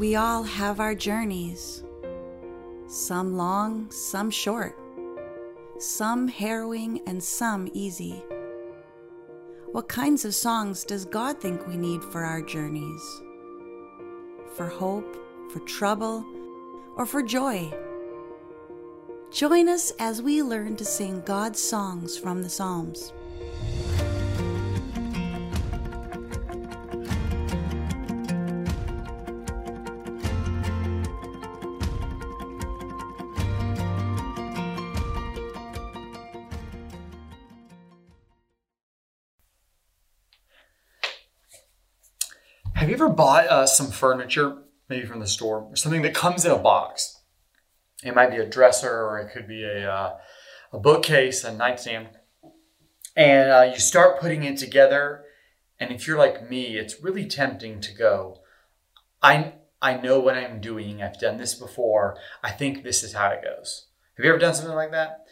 We all have our journeys, some long, some short, some harrowing, and some easy. What kinds of songs does God think we need for our journeys? For hope, for trouble, or for joy? Join us as we learn to sing God's songs from the Psalms. Bought uh, some furniture, maybe from the store, or something that comes in a box? It might be a dresser, or it could be a, uh, a bookcase, a nightstand. And uh, you start putting it together, and if you're like me, it's really tempting to go, I, I know what I'm doing. I've done this before. I think this is how it goes. Have you ever done something like that?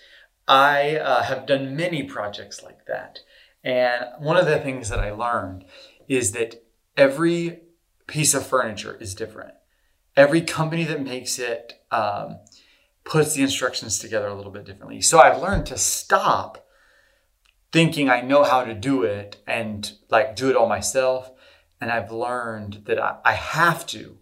I uh, have done many projects like that. And one of the things that I learned is that every piece of furniture is different. Every company that makes it um, puts the instructions together a little bit differently. So I've learned to stop thinking I know how to do it and like do it all myself. And I've learned that I, I have to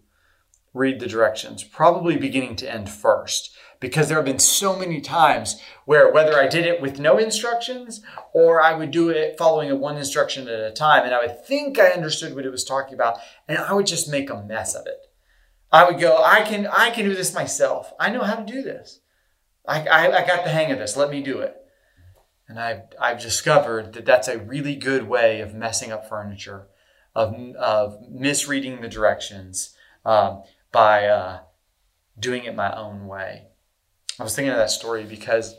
read the directions, probably beginning to end first, because there have been so many times where whether I did it with no instructions or I would do it following a one instruction at a time, and I would think I understood what it was talking about, and I would just make a mess of it. I would go, I can, I can do this myself. I know how to do this. I, I, I got the hang of this. Let me do it. And I've, I've discovered that that's a really good way of messing up furniture, of, of misreading the directions um, by uh, doing it my own way. I was thinking of that story because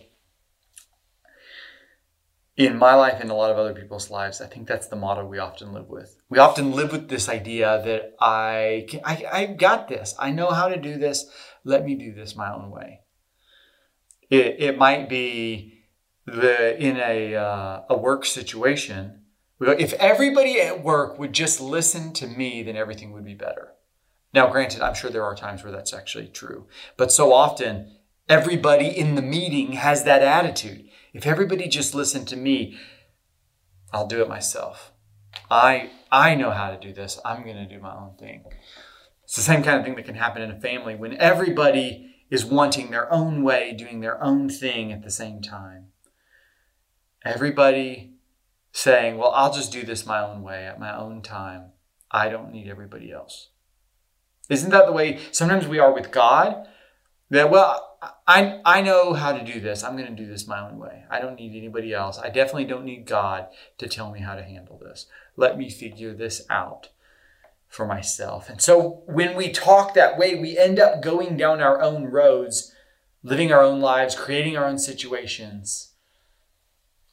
in my life and a lot of other people's lives, I think that's the motto we often live with. We often live with this idea that I, can, I, I got this. I know how to do this. Let me do this my own way. It, it might be the, in a, uh, a work situation. If everybody at work would just listen to me, then everything would be better. Now, granted, I'm sure there are times where that's actually true, but so often everybody in the meeting has that attitude. If everybody just listened to me, I'll do it myself. I I know how to do this. I'm going to do my own thing. It's the same kind of thing that can happen in a family when everybody is wanting their own way, doing their own thing at the same time. Everybody saying, "Well, I'll just do this my own way at my own time. I don't need everybody else." Isn't that the way sometimes we are with God? That well, I, I know how to do this. I'm going to do this my own way. I don't need anybody else. I definitely don't need God to tell me how to handle this. Let me figure this out for myself. And so when we talk that way, we end up going down our own roads, living our own lives, creating our own situations,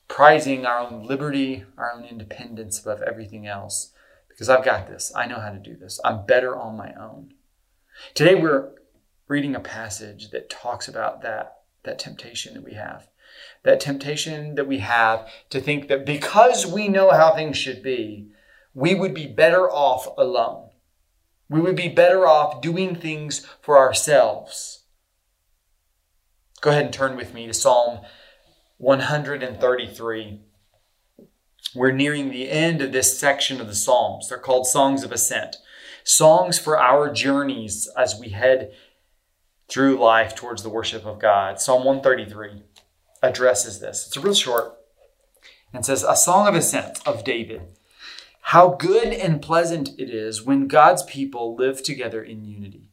prizing our own liberty, our own independence above everything else. Because I've got this. I know how to do this. I'm better on my own. Today we're reading a passage that talks about that, that temptation that we have. That temptation that we have to think that because we know how things should be, we would be better off alone. We would be better off doing things for ourselves. Go ahead and turn with me to Psalm 133. We're nearing the end of this section of the Psalms. They're called Songs of Ascent. Songs for our journeys as we head through life towards the worship of God. Psalm 133 addresses this. It's a real short and says, A song of ascent of David. How good and pleasant it is when God's people live together in unity,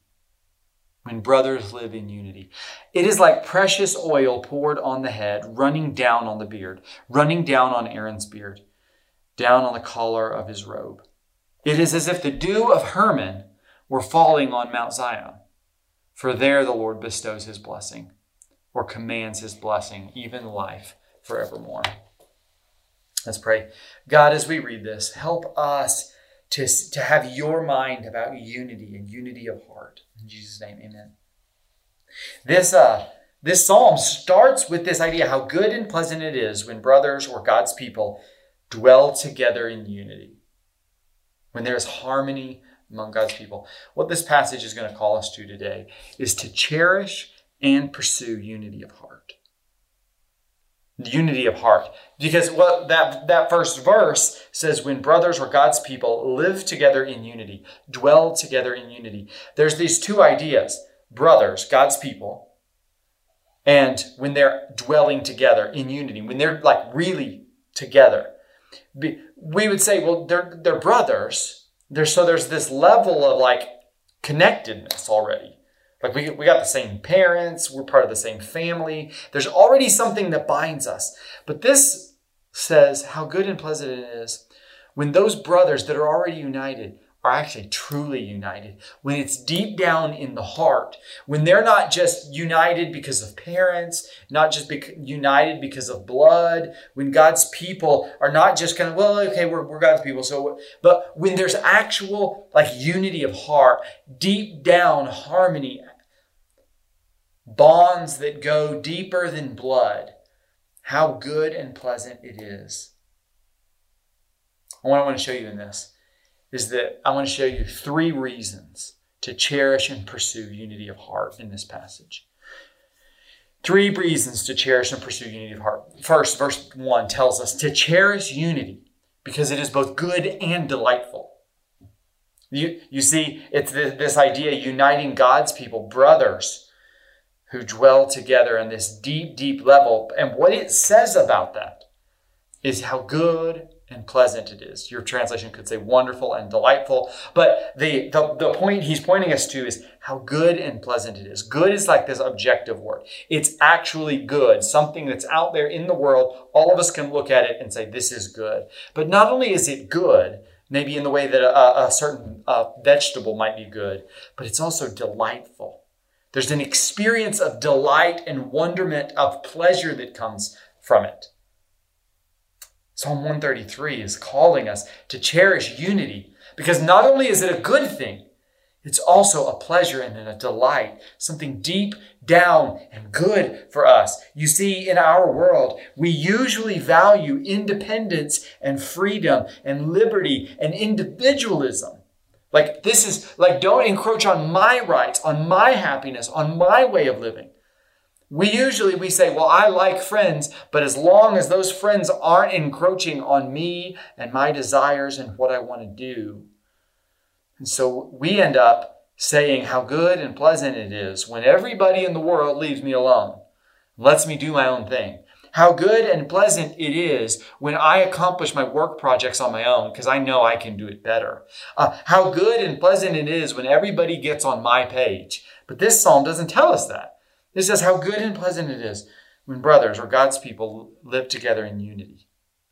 when brothers live in unity. It is like precious oil poured on the head, running down on the beard, running down on Aaron's beard, down on the collar of his robe. It is as if the dew of Hermon were falling on Mount Zion. For there the Lord bestows his blessing, or commands his blessing, even life forevermore. Let's pray. God, as we read this, help us to, to have your mind about unity and unity of heart. In Jesus' name, amen. This, uh, this psalm starts with this idea how good and pleasant it is when brothers or God's people dwell together in unity, when there's harmony, among God's people. What this passage is going to call us to today is to cherish and pursue unity of heart. Unity of heart. Because what that, that first verse says when brothers or God's people live together in unity, dwell together in unity. There's these two ideas brothers, God's people, and when they're dwelling together in unity, when they're like really together. We would say, well, they're, they're brothers. They're, so there's this level of like connectedness already. Like we, we got the same parents, we're part of the same family. There's already something that binds us. But this says how good and pleasant it is when those brothers that are already united are actually truly united, when it's deep down in the heart, when they're not just united because of parents, not just united because of blood, when God's people are not just kind of, well, okay, we're, we're God's people, so, but when there's actual like unity of heart, deep down harmony, bonds that go deeper than blood, how good and pleasant it is. I want to show you in this is that I want to show you three reasons to cherish and pursue unity of heart in this passage. Three reasons to cherish and pursue unity of heart. First, verse 1 tells us to cherish unity because it is both good and delightful. You, you see, it's this idea uniting God's people, brothers who dwell together on this deep, deep level. And what it says about that is how good and pleasant it is. Your translation could say wonderful and delightful. But the, the, the point he's pointing us to is how good and pleasant it is. Good is like this objective word. It's actually good, something that's out there in the world. All of us can look at it and say, this is good. But not only is it good, maybe in the way that a, a certain uh, vegetable might be good, but it's also delightful. There's an experience of delight and wonderment, of pleasure that comes from it. Psalm 133 is calling us to cherish unity because not only is it a good thing, it's also a pleasure and a delight, something deep down and good for us. You see, in our world, we usually value independence and freedom and liberty and individualism. Like, this is like, don't encroach on my rights, on my happiness, on my way of living. We usually we say, "Well, I like friends, but as long as those friends aren't encroaching on me and my desires and what I want to do." And so we end up saying how good and pleasant it is when everybody in the world leaves me alone, lets me do my own thing. How good and pleasant it is when I accomplish my work projects on my own because I know I can do it better. Uh, how good and pleasant it is when everybody gets on my page. But this psalm doesn't tell us that. This says how good and pleasant it is when brothers or God's people live together in unity,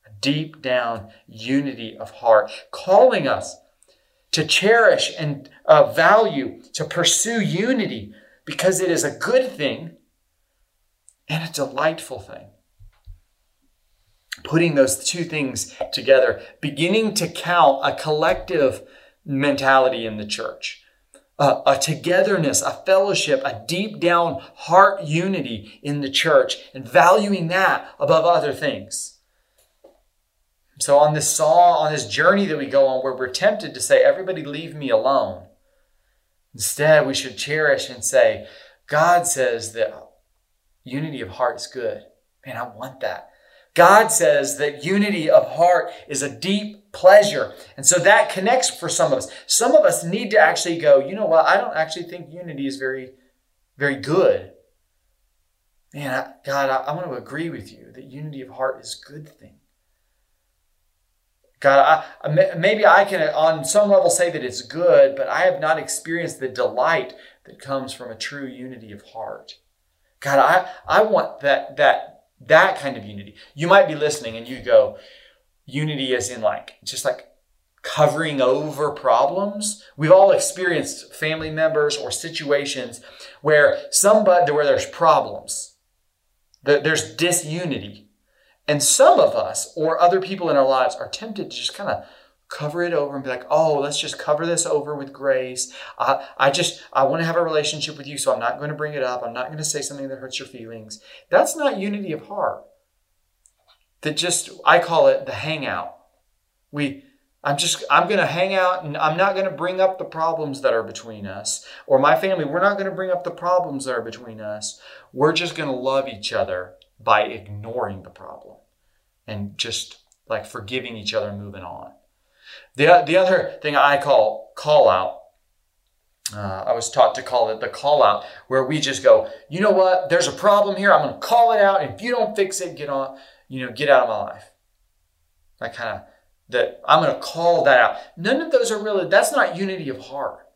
a deep down unity of heart, calling us to cherish and uh, value, to pursue unity because it is a good thing and a delightful thing. Putting those two things together, beginning to count a collective mentality in the church a, a, togetherness, a fellowship, a deep down heart unity in the church, and valuing that above other things. So on this saw, on this journey that we go on, where we're tempted to say, "Everybody, leave me alone." Instead, we should cherish and say, "God says that unity of heart is good. Man, I want that." God says that unity of heart is a deep pleasure. And so that connects for some of us. Some of us need to actually go, you know what? I don't actually think unity is very, very good. Man, I, God, I, I want to agree with you that unity of heart is a good thing. God, I, maybe I can on some level say that it's good, but I have not experienced the delight that comes from a true unity of heart. God, I, I want that, that, that kind of unity. You might be listening and you go, unity is in like just like covering over problems. We've all experienced family members or situations where somebody where there's problems, there's disunity. And some of us or other people in our lives are tempted to just kind of cover it over and be like, oh, let's just cover this over with grace. I, I just, I want to have a relationship with you, so I'm not going to bring it up. I'm not going to say something that hurts your feelings. That's not unity of heart that just I call it the hangout. We I'm just, I'm going to hang out and I'm not going to bring up the problems that are between us. Or my family, we're not going to bring up the problems that are between us. We're just going to love each other by ignoring the problem and just like forgiving each other and moving on. The, the other thing I call call out, uh, I was taught to call it the call out, where we just go, you know what, there's a problem here. I'm going to call it out. If you don't fix it, get on, you know, get out of my life. That kind of that I'm going to call that out. None of those are really, that's not unity of heart.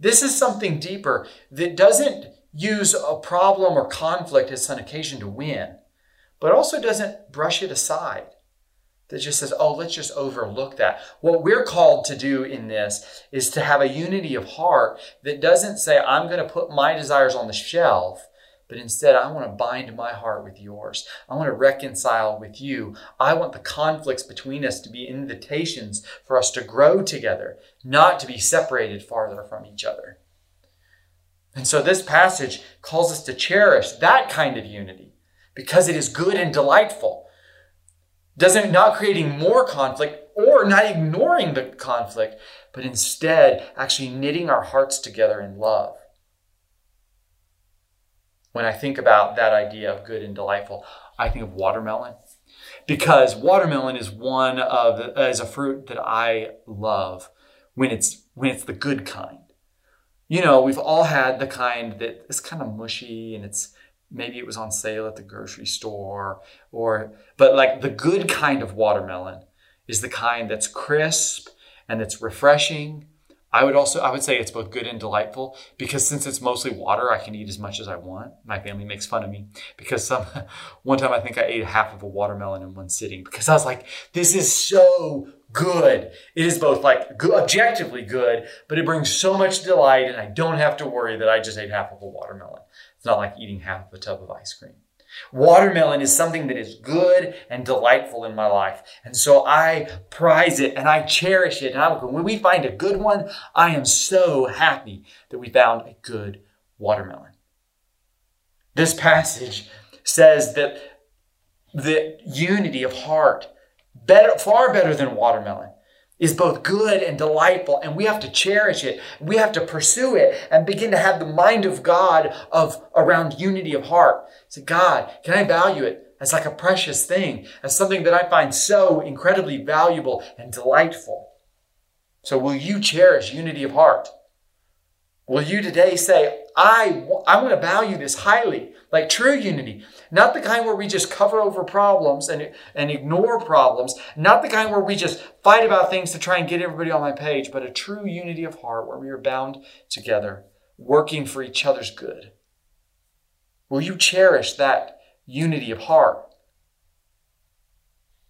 This is something deeper that doesn't use a problem or conflict as an occasion to win, but also doesn't brush it aside. That just says, oh, let's just overlook that. What we're called to do in this is to have a unity of heart that doesn't say, I'm going to put my desires on the shelf but instead, I want to bind my heart with yours. I want to reconcile with you. I want the conflicts between us to be invitations for us to grow together, not to be separated farther from each other. And so this passage calls us to cherish that kind of unity because it is good and delightful. Doesn't not creating more conflict or not ignoring the conflict, but instead actually knitting our hearts together in love when I think about that idea of good and delightful, I think of watermelon because watermelon is one of the, uh, is a fruit that I love when it's when it's the good kind. You know, we've all had the kind that is kind of mushy and it's maybe it was on sale at the grocery store or but like the good kind of watermelon is the kind that's crisp and that's refreshing I would also I would say it's both good and delightful because since it's mostly water, I can eat as much as I want. My family makes fun of me because some one time I think I ate half of a watermelon in one sitting because I was like, this is so good. It is both like good, objectively good, but it brings so much delight and I don't have to worry that I just ate half of a watermelon. It's not like eating half a tub of ice cream. Watermelon is something that is good and delightful in my life. And so I prize it and I cherish it. And I, when we find a good one, I am so happy that we found a good watermelon. This passage says that the unity of heart, better, far better than watermelon, is both good and delightful, and we have to cherish it. We have to pursue it and begin to have the mind of God of around unity of heart. Say, God, can I value it as like a precious thing, as something that I find so incredibly valuable and delightful? So will you cherish unity of heart? Will you today say, I, I want to value this highly, like true unity? Not the kind where we just cover over problems and, and ignore problems. Not the kind where we just fight about things to try and get everybody on my page, but a true unity of heart where we are bound together, working for each other's good. Will you cherish that unity of heart?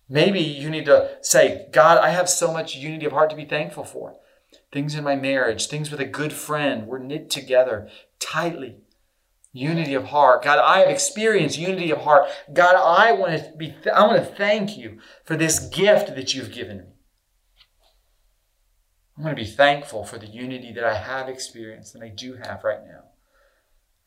Maybe you need to say, God, I have so much unity of heart to be thankful for. Things in my marriage, things with a good friend, we're knit together tightly unity of heart. God, I have experienced unity of heart. God, I want to be I want to thank you for this gift that you've given me. I want to be thankful for the unity that I have experienced and I do have right now.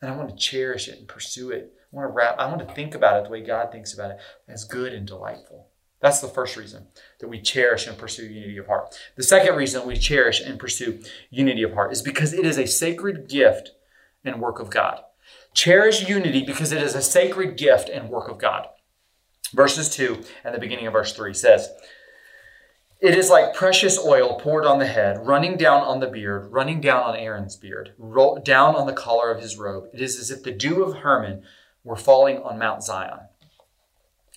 And I want to cherish it and pursue it. I want to wrap, I want to think about it the way God thinks about it as good and delightful. That's the first reason that we cherish and pursue unity of heart. The second reason we cherish and pursue unity of heart is because it is a sacred gift and work of God. Cherish unity because it is a sacred gift and work of God. Verses 2 and the beginning of verse 3 says, It is like precious oil poured on the head, running down on the beard, running down on Aaron's beard, down on the collar of his robe. It is as if the dew of Hermon were falling on Mount Zion.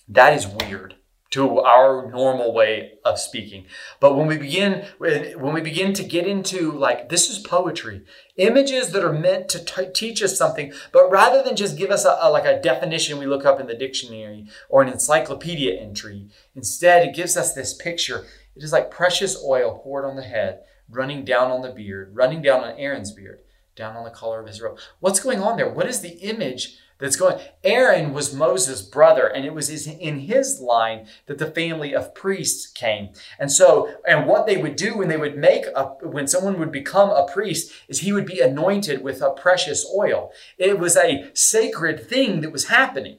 That is weird to our normal way of speaking. But when we begin when we begin to get into like this is poetry, images that are meant to t- teach us something, but rather than just give us a, a, like a definition we look up in the dictionary or an encyclopedia entry, instead it gives us this picture. It is like precious oil poured on the head, running down on the beard, running down on Aaron's beard, down on the collar of his robe. What's going on there? What is the image that's going. Aaron was Moses' brother, and it was in his line that the family of priests came. And so, and what they would do when they would make a, when someone would become a priest is he would be anointed with a precious oil. It was a sacred thing that was happening.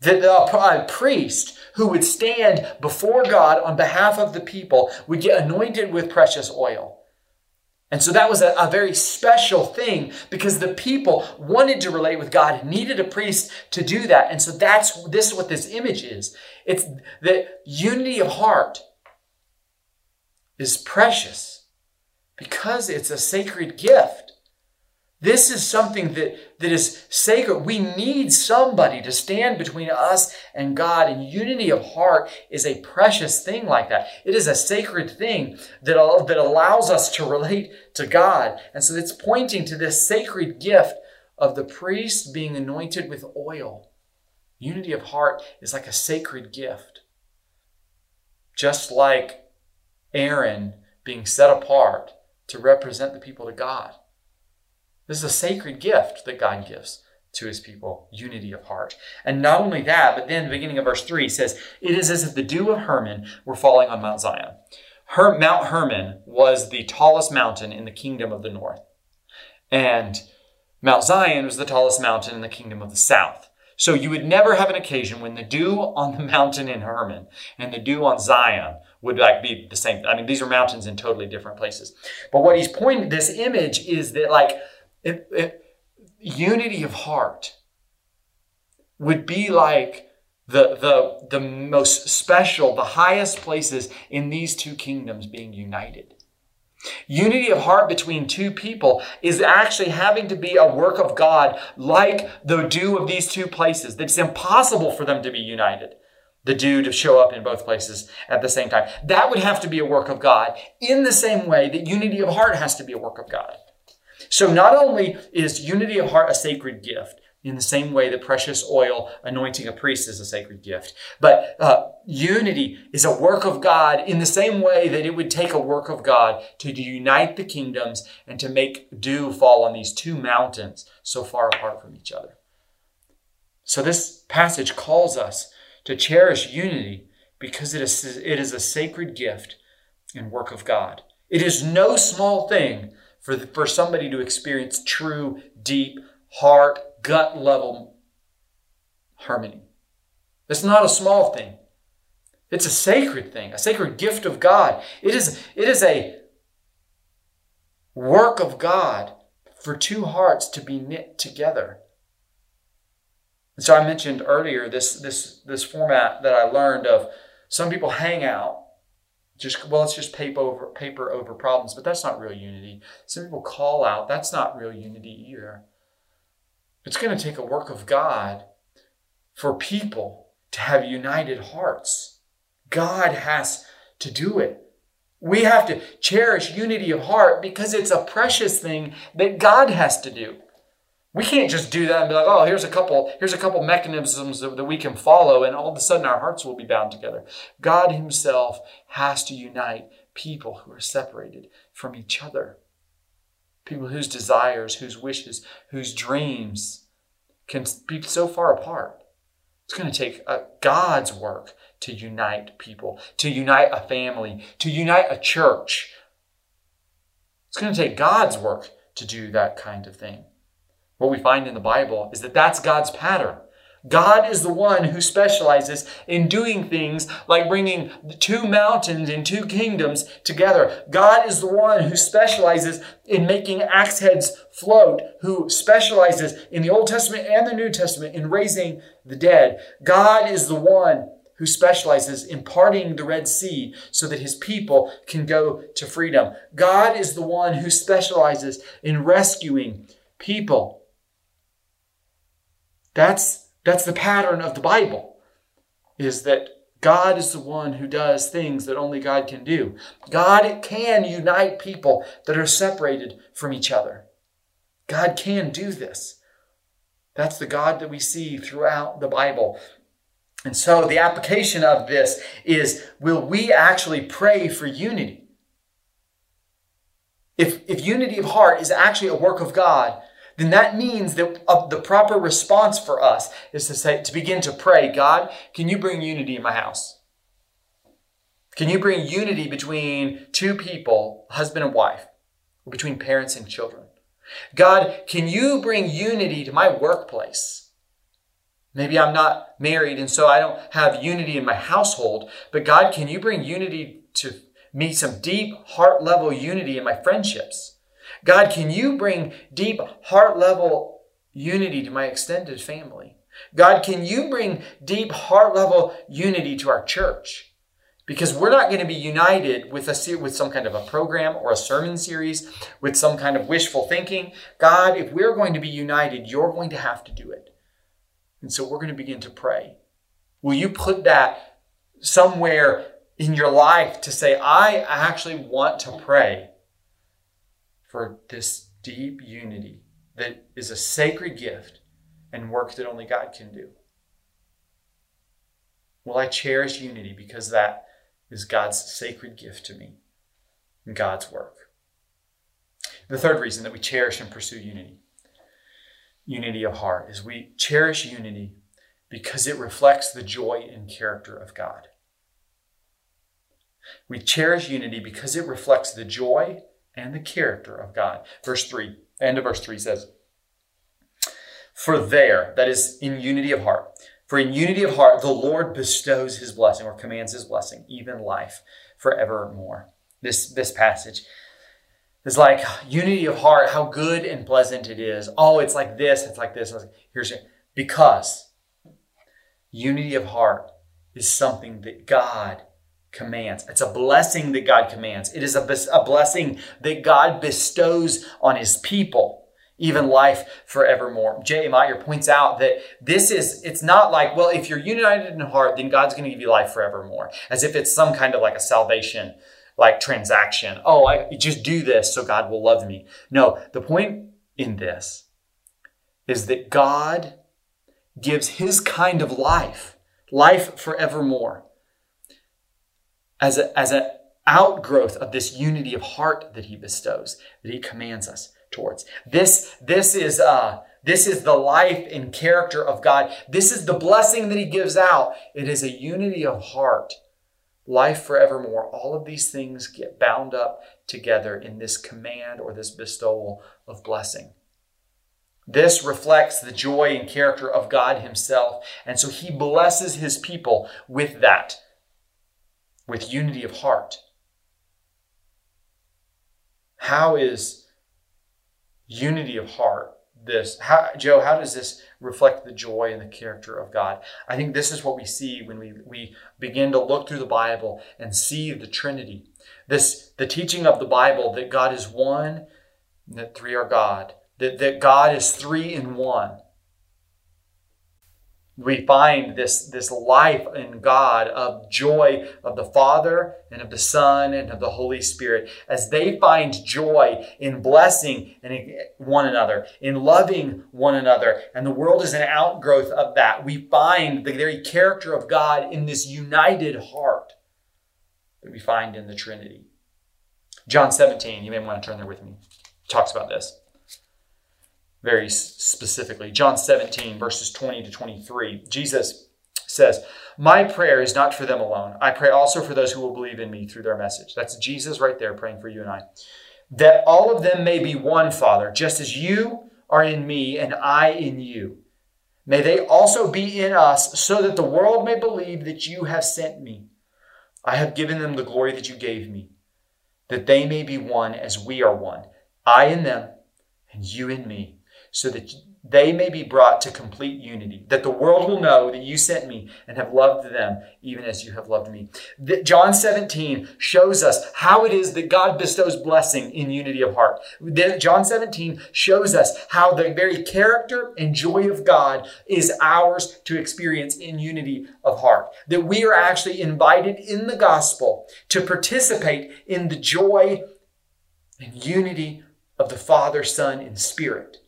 That a priest who would stand before God on behalf of the people would get anointed with precious oil. And so that was a, a, very special thing because the people wanted to relate with God, needed a priest to do that. And so that's this is what this image is. It's the unity of heart is precious because it's a sacred gift. This is something that, that is sacred. We need somebody to stand between us and God, and unity of heart is a precious thing like that. It is a sacred thing that, that allows us to relate to God. And so it's pointing to this sacred gift of the priest being anointed with oil. Unity of heart is like a sacred gift. Just like Aaron being set apart to represent the people to God. This is a sacred gift that God gives to his people, unity of heart. And not only that, but then the beginning of verse 3 says, It is as if the dew of Hermon were falling on Mount Zion. Her, Mount Hermon was the tallest mountain in the kingdom of the north. And Mount Zion was the tallest mountain in the kingdom of the south. So you would never have an occasion when the dew on the mountain in Hermon and the dew on Zion would like be the same. I mean, these are mountains in totally different places. But what he's pointing, this image is that like it, it, unity of heart would be like the, the, the most special, the highest places in these two kingdoms being united. Unity of heart between two people is actually having to be a work of God like the dew of these two places. It's impossible for them to be united. The dew to show up in both places at the same time. That would have to be a work of God in the same way that unity of heart has to be a work of God. So not only is unity of heart a sacred gift, in the same way that precious oil anointing a priest is a sacred gift. But uh, unity is a work of God in the same way that it would take a work of God to unite the kingdoms and to make dew fall on these two mountains so far apart from each other. So this passage calls us to cherish unity because it is, it is a sacred gift and work of God. It is no small thing for, the, for somebody to experience true, deep, heart, gut level harmony. It's not a small thing. It's a sacred thing, a sacred gift of God. It is, it is a work of God for two hearts to be knit together. And so I mentioned earlier this, this, this format that I learned of some people hang out just well it's just paper over paper over problems but that's not real unity. Some people call out that's not real unity either. It's going to take a work of god for people to have united hearts. God has to do it. We have to cherish unity of heart because it's a precious thing that god has to do we can't just do that and be like, oh, here's a couple, here's a couple mechanisms that, that we can follow, and all of a sudden our hearts will be bound together. God Himself has to unite people who are separated from each other. People whose desires, whose wishes, whose dreams can be so far apart. It's going to take a, God's work to unite people, to unite a family, to unite a church. It's going to take God's work to do that kind of thing what we find in the Bible is that that's God's pattern. God is the one who specializes in doing things like bringing two mountains and two kingdoms together. God is the one who specializes in making axe heads float, who specializes in the Old Testament and the New Testament in raising the dead. God is the one who specializes in parting the Red Sea so that his people can go to freedom. God is the one who specializes in rescuing people that's, that's the pattern of the Bible, is that God is the one who does things that only God can do. God can unite people that are separated from each other. God can do this. That's the God that we see throughout the Bible. And so the application of this is will we actually pray for unity? If, if unity of heart is actually a work of God, then that means that uh, the proper response for us is to say, to begin to pray, God, can you bring unity in my house? Can you bring unity between two people, husband and wife, or between parents and children? God, can you bring unity to my workplace? Maybe I'm not married and so I don't have unity in my household. But God, can you bring unity to me, some deep heart level unity in my friendships? God, can you bring deep heart level unity to my extended family? God, can you bring deep heart level unity to our church? Because we're not going to be united with a with some kind of a program or a sermon series, with some kind of wishful thinking. God, if we're going to be united, you're going to have to do it. And so we're going to begin to pray. Will you put that somewhere in your life to say, I actually want to pray for this deep unity that is a sacred gift and work that only God can do? Will I cherish unity because that is God's sacred gift to me and God's work? The third reason that we cherish and pursue unity, unity of heart, is we cherish unity because it reflects the joy and character of God. We cherish unity because it reflects the joy and the character of God. Verse 3, end of verse 3 says, For there, that is in unity of heart, for in unity of heart, the Lord bestows his blessing or commands his blessing, even life forevermore. This, this passage is like unity of heart, how good and pleasant it is. Oh, it's like this, it's like this. Here's it. Because unity of heart is something that God commands. It's a blessing that God commands. It is a, a blessing that God bestows on his people, even life forevermore. J. Meyer points out that this is, it's not like, well, if you're united in heart, then God's going to give you life forevermore, as if it's some kind of like a salvation like transaction. Oh, I just do this so God will love me. No, the point in this is that God gives his kind of life, life forevermore as as an outgrowth of this unity of heart that he bestows, that he commands us towards. This, this is, uh, this is the life and character of God. This is the blessing that he gives out. It is a unity of heart, life forevermore. All of these things get bound up together in this command or this bestowal of blessing. This reflects the joy and character of God Himself. And so He blesses His people with that with unity of heart. How is unity of heart this? How, Joe, how does this reflect the joy and the character of God? I think this is what we see when we, we begin to look through the Bible and see the Trinity. This the teaching of the Bible that God is one, that three are God, that, that God is three in one we find this, this life in God of joy of the Father and of the Son and of the Holy Spirit as they find joy in blessing and one another, in loving one another. And the world is an outgrowth of that. We find the very character of God in this united heart that we find in the Trinity. John 17, you may want to turn there with me, talks about this very specifically. John 17, verses 20 to 23. Jesus says, My prayer is not for them alone. I pray also for those who will believe in me through their message. That's Jesus right there praying for you and I. That all of them may be one, Father, just as you are in me and I in you. May they also be in us, so that the world may believe that you have sent me. I have given them the glory that you gave me, that they may be one as we are one, I in them and you in me so that they may be brought to complete unity, that the world will know that you sent me and have loved them even as you have loved me. John 17 shows us how it is that God bestows blessing in unity of heart. John 17 shows us how the very character and joy of God is ours to experience in unity of heart. That we are actually invited in the gospel to participate in the joy and unity of the Father, Son, and Spirit.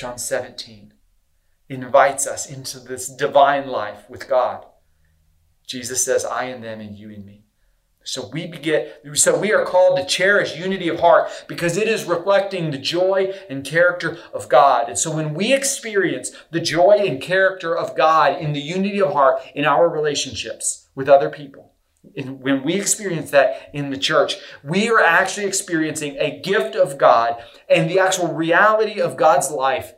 John 17 invites us into this divine life with God. Jesus says, I in them and you in me. So we get so we are called to cherish unity of heart because it is reflecting the joy and character of God. And so when we experience the joy and character of God in the unity of heart in our relationships with other people, when we experience that in the church, we are actually experiencing a gift of God and the actual reality of God's life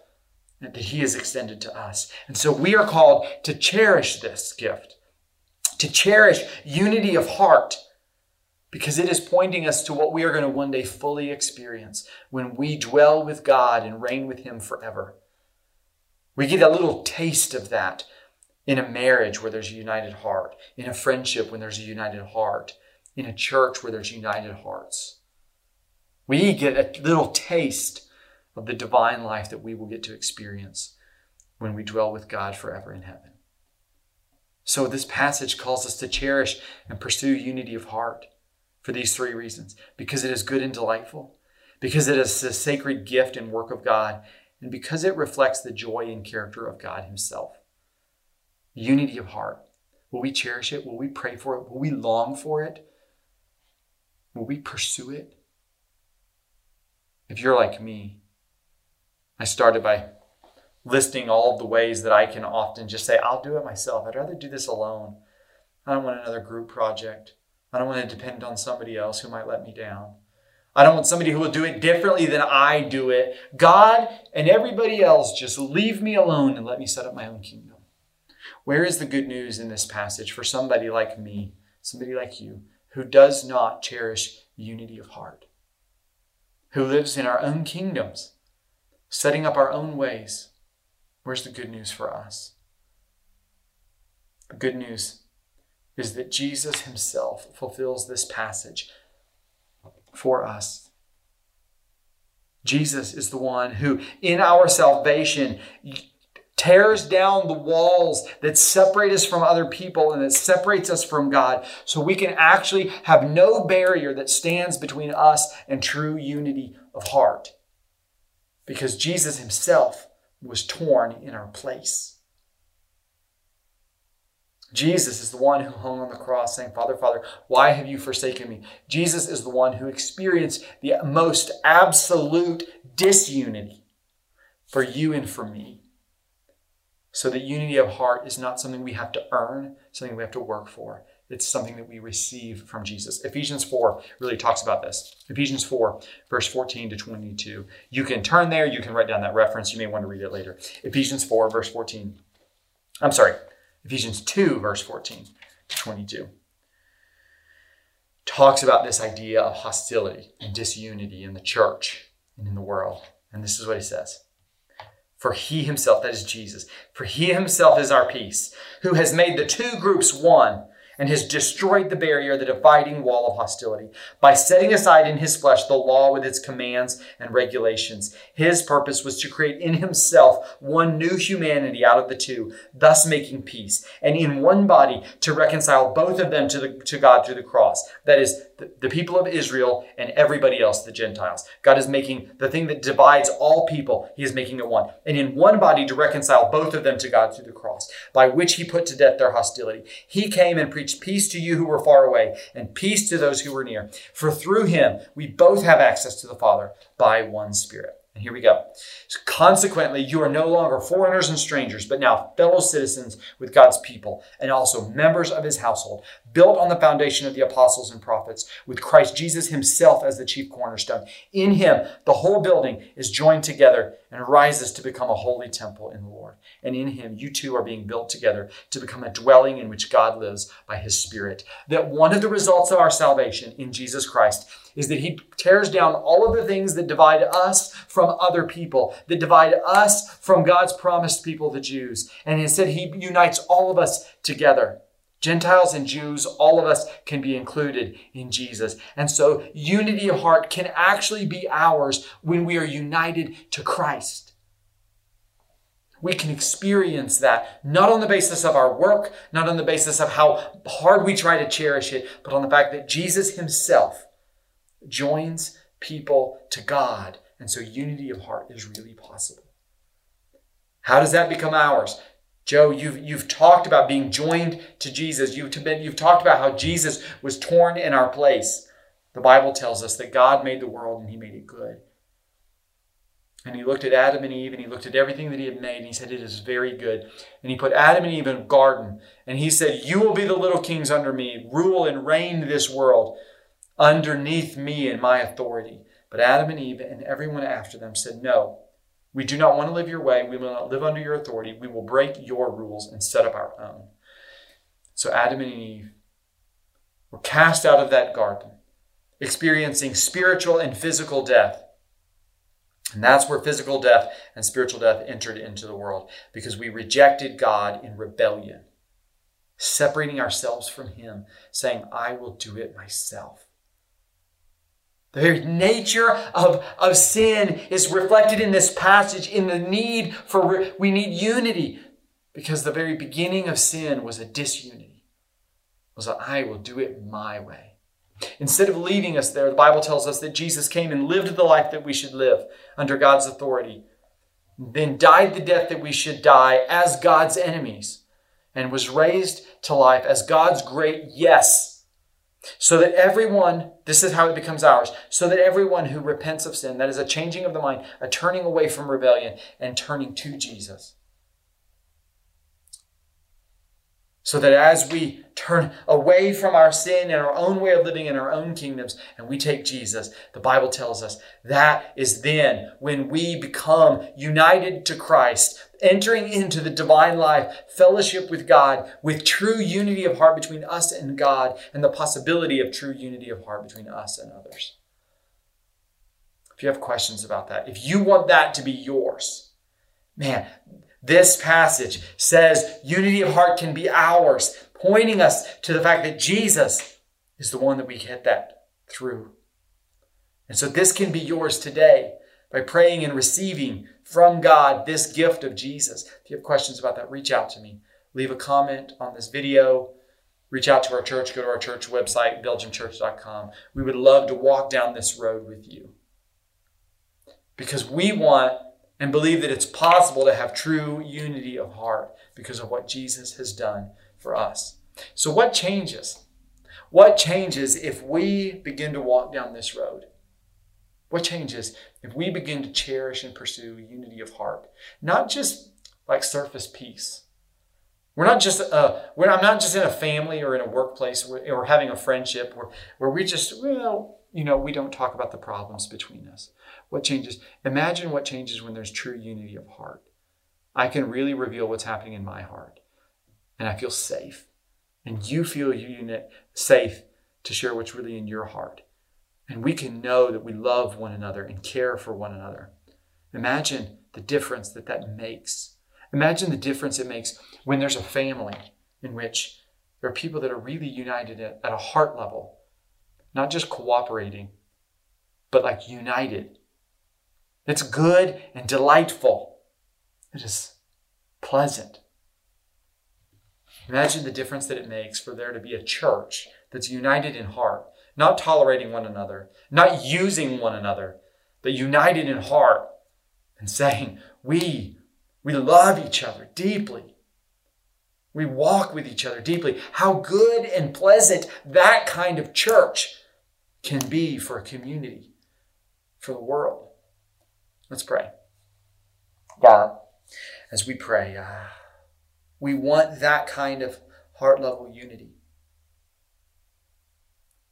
that He has extended to us. And so we are called to cherish this gift, to cherish unity of heart, because it is pointing us to what we are going to one day fully experience when we dwell with God and reign with Him forever. We get a little taste of that in a marriage where there's a united heart, in a friendship when there's a united heart, in a church where there's united hearts. We get a little taste of the divine life that we will get to experience when we dwell with God forever in heaven. So, this passage calls us to cherish and pursue unity of heart for these three reasons because it is good and delightful, because it is a sacred gift and work of God, and because it reflects the joy and character of God Himself. Unity of heart. Will we cherish it? Will we pray for it? Will we long for it? Will we pursue it? If you're like me, I started by listing all of the ways that I can often just say, I'll do it myself. I'd rather do this alone. I don't want another group project. I don't want to depend on somebody else who might let me down. I don't want somebody who will do it differently than I do it. God and everybody else just leave me alone and let me set up my own kingdom. Where is the good news in this passage for somebody like me, somebody like you, who does not cherish unity of heart, who lives in our own kingdoms, setting up our own ways? Where's the good news for us? The good news is that Jesus himself fulfills this passage for us. Jesus is the one who, in our salvation, tears down the walls that separate us from other people and that separates us from God so we can actually have no barrier that stands between us and true unity of heart. Because Jesus himself was torn in our place. Jesus is the one who hung on the cross saying, Father, Father, why have you forsaken me? Jesus is the one who experienced the most absolute disunity for you and for me. So that unity of heart is not something we have to earn, something we have to work for. It's something that we receive from Jesus. Ephesians 4 really talks about this. Ephesians 4, verse 14 to 22. You can turn there, you can write down that reference. You may want to read it later. Ephesians 4, verse 14. I'm sorry, Ephesians 2, verse 14 to 22, talks about this idea of hostility and disunity in the church and in the world. And this is what he says. For he himself, that is Jesus, for he himself is our peace, who has made the two groups one and has destroyed the barrier, the dividing wall of hostility, by setting aside in his flesh the law with its commands and regulations. His purpose was to create in himself one new humanity out of the two, thus making peace, and in one body to reconcile both of them to, the, to God through the cross. That is, the, people of Israel and everybody else, the Gentiles. God is making the thing that divides all people, he is making it one. And in one body to reconcile both of them to God through the cross, by which he put to death their hostility. He came and preached peace to you who were far away, and peace to those who were near. For through him we both have access to the Father by one Spirit. And here we go. Consequently, you are no longer foreigners and strangers, but now fellow citizens with God's people and also members of his household, built on the foundation of the apostles and prophets, with Christ Jesus himself as the chief cornerstone. In him, the whole building is joined together and rises to become a holy temple in the. And in him, you two are being built together to become a dwelling in which God lives by his Spirit. That one of the results of our salvation in Jesus Christ is that he tears down all of the things that divide us from other people, that divide us from God's promised people, the Jews. And instead, he unites all of us together. Gentiles and Jews, all of us can be included in Jesus. And so unity of heart can actually be ours when we are united to Christ. We can experience that not on the basis of our work, not on the basis of how hard we try to cherish it, but on the fact that Jesus himself joins people to God. And so unity of heart is really possible. How does that become ours? Joe, you've, you've talked about being joined to Jesus. You've, you've talked about how Jesus was torn in our place. The Bible tells us that God made the world and he made it good. And he looked at Adam and Eve and he looked at everything that he had made and he said, It is very good. And he put Adam and Eve in a garden and he said, You will be the little kings under me, rule and reign this world underneath me and my authority. But Adam and Eve and everyone after them said, No, we do not want to live your way. We will not live under your authority. We will break your rules and set up our own. So Adam and Eve were cast out of that garden, experiencing spiritual and physical death. And that's where physical death and spiritual death entered into the world because we rejected God in rebellion, separating ourselves from Him, saying, I will do it myself. The very nature of, of sin is reflected in this passage in the need for, we need unity because the very beginning of sin was a disunity, was that I will do it my way. Instead of leaving us there, the Bible tells us that Jesus came and lived the life that we should live under God's authority, then died the death that we should die as God's enemies, and was raised to life as God's great yes. So that everyone, this is how it becomes ours, so that everyone who repents of sin, that is a changing of the mind, a turning away from rebellion, and turning to Jesus, So that as we turn away from our sin and our own way of living in our own kingdoms and we take Jesus, the Bible tells us that is then when we become united to Christ, entering into the divine life, fellowship with God, with true unity of heart between us and God, and the possibility of true unity of heart between us and others. If you have questions about that, if you want that to be yours, man, this passage says unity of heart can be ours, pointing us to the fact that Jesus is the one that we get that through. And so this can be yours today by praying and receiving from God this gift of Jesus. If you have questions about that, reach out to me. Leave a comment on this video. Reach out to our church. Go to our church website, belgiumchurch.com. We would love to walk down this road with you. Because we want and believe that it's possible to have true unity of heart because of what Jesus has done for us. So, what changes? What changes if we begin to walk down this road? What changes if we begin to cherish and pursue unity of heart? Not just like surface peace. We're not just uh, we're, I'm not just in a family or in a workplace or, or having a friendship where, where we just, well, you know, we don't talk about the problems between us. What changes? Imagine what changes when there's true unity of heart. I can really reveal what's happening in my heart, and I feel safe. And you feel you unit, safe to share what's really in your heart. And we can know that we love one another and care for one another. Imagine the difference that that makes. Imagine the difference it makes when there's a family in which there are people that are really united at, at a heart level, not just cooperating, but like united it's good and delightful. It is pleasant. Imagine the difference that it makes for there to be a church that's united in heart, not tolerating one another, not using one another, but united in heart and saying, We, we love each other deeply. We walk with each other deeply. How good and pleasant that kind of church can be for a community, for the world. Let's pray. God, as we pray, uh, we want that kind of heart level unity.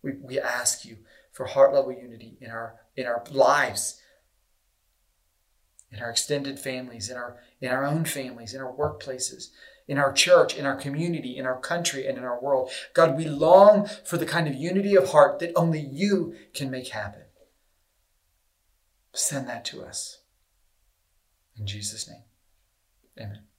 We, we ask you for heart level unity in our in our lives, in our extended families, in our in our own families, in our workplaces, in our church, in our community, in our country, and in our world. God, we long for the kind of unity of heart that only you can make happen. Send that to us. In Jesus' name, amen.